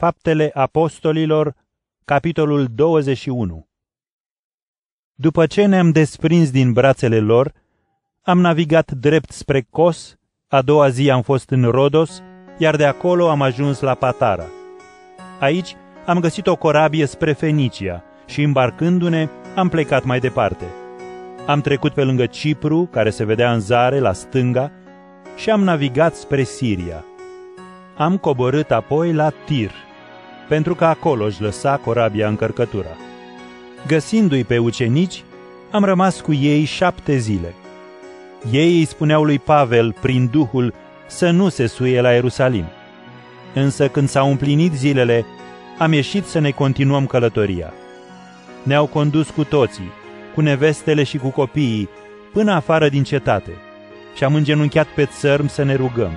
Faptele Apostolilor, capitolul 21 După ce ne-am desprins din brațele lor, am navigat drept spre Cos, a doua zi am fost în Rodos, iar de acolo am ajuns la Patara. Aici am găsit o corabie spre Fenicia și, îmbarcându-ne, am plecat mai departe. Am trecut pe lângă Cipru, care se vedea în zare, la stânga, și am navigat spre Siria. Am coborât apoi la Tir, pentru că acolo își lăsa corabia încărcătura. Găsindu-i pe ucenici, am rămas cu ei șapte zile. Ei îi spuneau lui Pavel, prin Duhul, să nu se suie la Ierusalim. Însă când s-au împlinit zilele, am ieșit să ne continuăm călătoria. Ne-au condus cu toții, cu nevestele și cu copiii, până afară din cetate și am îngenunchiat pe țărm să ne rugăm.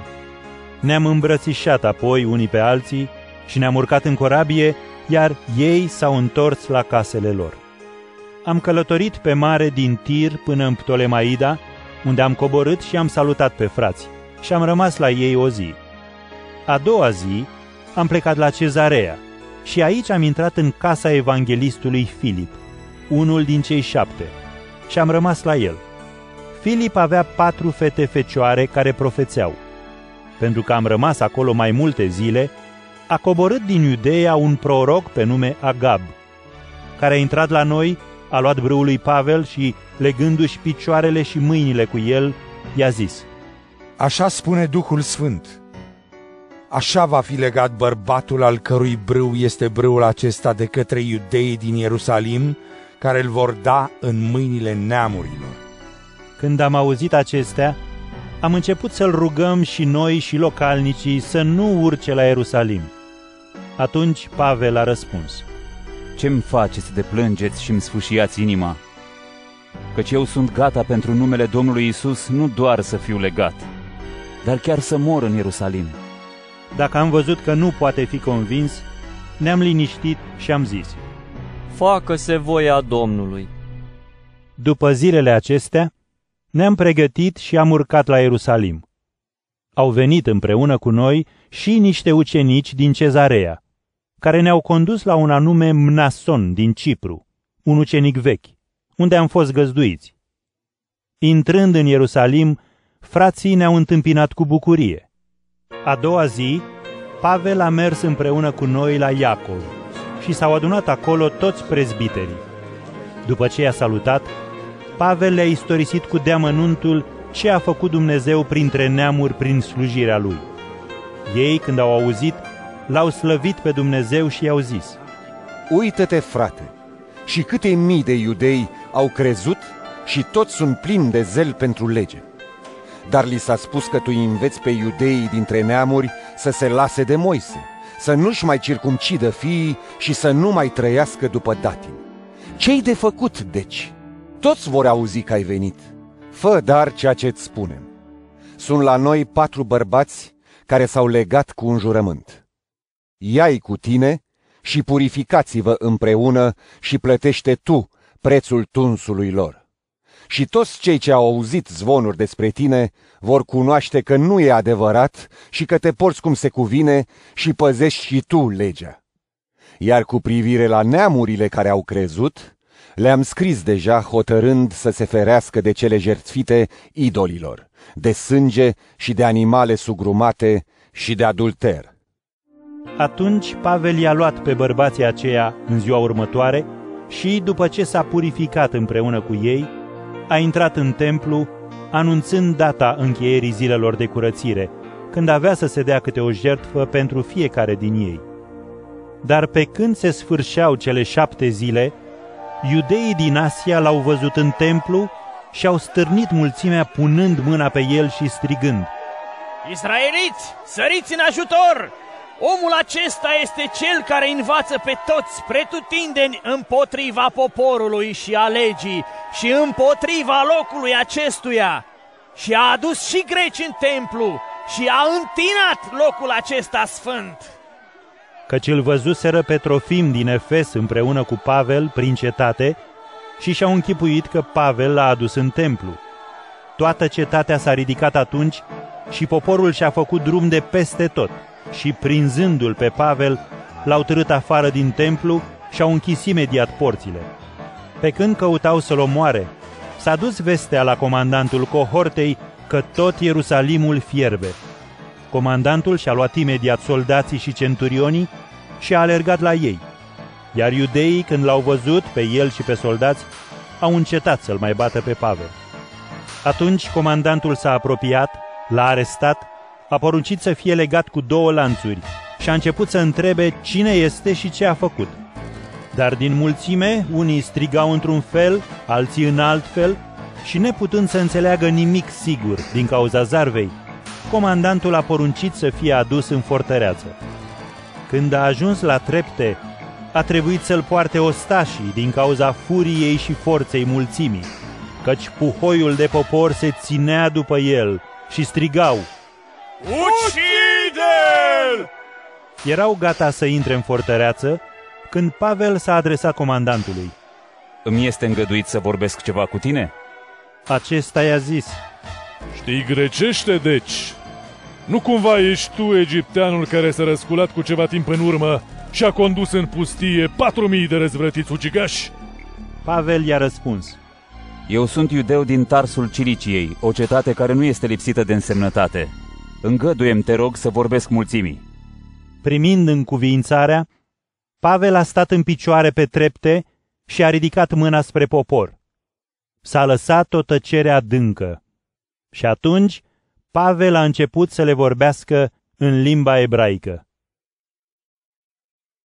Ne-am îmbrățișat apoi unii pe alții și ne-am urcat în corabie, iar ei s-au întors la casele lor. Am călătorit pe mare din Tir până în Ptolemaida, unde am coborât și am salutat pe frați și am rămas la ei o zi. A doua zi am plecat la Cezarea și aici am intrat în casa evanghelistului Filip, unul din cei șapte, și am rămas la el. Filip avea patru fete fecioare care profețeau. Pentru că am rămas acolo mai multe zile, a coborât din Iudeea un proroc pe nume Agab, care a intrat la noi, a luat brâul lui Pavel și, legându-și picioarele și mâinile cu el, i-a zis, Așa spune Duhul Sfânt. Așa va fi legat bărbatul al cărui brâu este brâul acesta de către iudeii din Ierusalim, care îl vor da în mâinile neamurilor. Când am auzit acestea, am început să-l rugăm și noi și localnicii să nu urce la Ierusalim. Atunci Pavel a răspuns. Ce-mi faceți de plângeți și îmi sfâșiați inima? Căci eu sunt gata pentru numele Domnului Isus nu doar să fiu legat, dar chiar să mor în Ierusalim. Dacă am văzut că nu poate fi convins, ne-am liniștit și am zis. Facă-se voia Domnului. După zilele acestea, ne-am pregătit și am urcat la Ierusalim. Au venit împreună cu noi și niște ucenici din Cezarea, care ne-au condus la un anume Mnason din Cipru, un ucenic vechi, unde am fost găzduiți. Intrând în Ierusalim, frații ne-au întâmpinat cu bucurie. A doua zi, Pavel a mers împreună cu noi la Iacov și s-au adunat acolo toți prezbiterii. După ce i-a salutat, Pavel le-a istorisit cu deamănuntul ce a făcut Dumnezeu printre neamuri prin slujirea lui. Ei, când au auzit, l-au slăvit pe Dumnezeu și i-au zis, Uită-te, frate, și câte mii de iudei au crezut și toți sunt plini de zel pentru lege. Dar li s-a spus că tu îi înveți pe iudeii dintre neamuri să se lase de Moise, să nu-și mai circumcidă fiii și să nu mai trăiască după datin. Ce-i de făcut, deci? Toți vor auzi că ai venit. Fă dar ceea ce-ți spunem. Sunt la noi patru bărbați care s-au legat cu un jurământ. Ia-i cu tine și purificați-vă împreună și plătește tu prețul tunsului lor. Și toți cei ce au auzit zvonuri despre tine vor cunoaște că nu e adevărat și că te porți cum se cuvine și păzești și tu legea. Iar cu privire la neamurile care au crezut, le-am scris deja hotărând să se ferească de cele jertfite idolilor, de sânge și de animale sugrumate și de adulter. Atunci Pavel i-a luat pe bărbații aceia în ziua următoare și, după ce s-a purificat împreună cu ei, a intrat în templu, anunțând data încheierii zilelor de curățire, când avea să se dea câte o jertfă pentru fiecare din ei. Dar pe când se sfârșeau cele șapte zile, iudeii din Asia l-au văzut în templu și au stârnit mulțimea punând mâna pe el și strigând. Israeliți, săriți în ajutor! Omul acesta este cel care învață pe toți pretutindeni împotriva poporului și a legii și împotriva locului acestuia. Și a adus și greci în templu și a întinat locul acesta sfânt căci îl văzuseră pe Trofim din Efes împreună cu Pavel prin cetate și și-au închipuit că Pavel l-a adus în templu. Toată cetatea s-a ridicat atunci și poporul și-a făcut drum de peste tot și, prinzându-l pe Pavel, l-au târât afară din templu și au închis imediat porțile. Pe când căutau să-l omoare, s-a dus vestea la comandantul cohortei că tot Ierusalimul fierbe. Comandantul și-a luat imediat soldații și centurionii și a alergat la ei. Iar iudeii, când l-au văzut pe el și pe soldați, au încetat să-l mai bată pe Pavel. Atunci comandantul s-a apropiat, l-a arestat, a poruncit să fie legat cu două lanțuri și a început să întrebe cine este și ce a făcut. Dar din mulțime, unii strigau într-un fel, alții în alt fel, și neputând să înțeleagă nimic sigur din cauza zarvei, comandantul a poruncit să fie adus în fortăreață. Când a ajuns la trepte, a trebuit să-l poarte ostașii din cauza furiei și forței mulțimii, căci puhoiul de popor se ținea după el și strigau, Ucide-l! Erau gata să intre în fortăreață când Pavel s-a adresat comandantului. Îmi este îngăduit să vorbesc ceva cu tine? Acesta i-a zis, Știi grecește, deci? Nu cumva ești tu egipteanul care s-a răsculat cu ceva timp în urmă și a condus în pustie patru mii de răzvrătiți ucigași? Pavel i-a răspuns, Eu sunt iudeu din Tarsul Ciliciei, o cetate care nu este lipsită de însemnătate. Îngăduiem, te rog, să vorbesc mulțimii. Primind încuviințarea, Pavel a stat în picioare pe trepte și a ridicat mâna spre popor. S-a lăsat o tăcere adâncă. Și atunci Pavel a început să le vorbească în limba ebraică.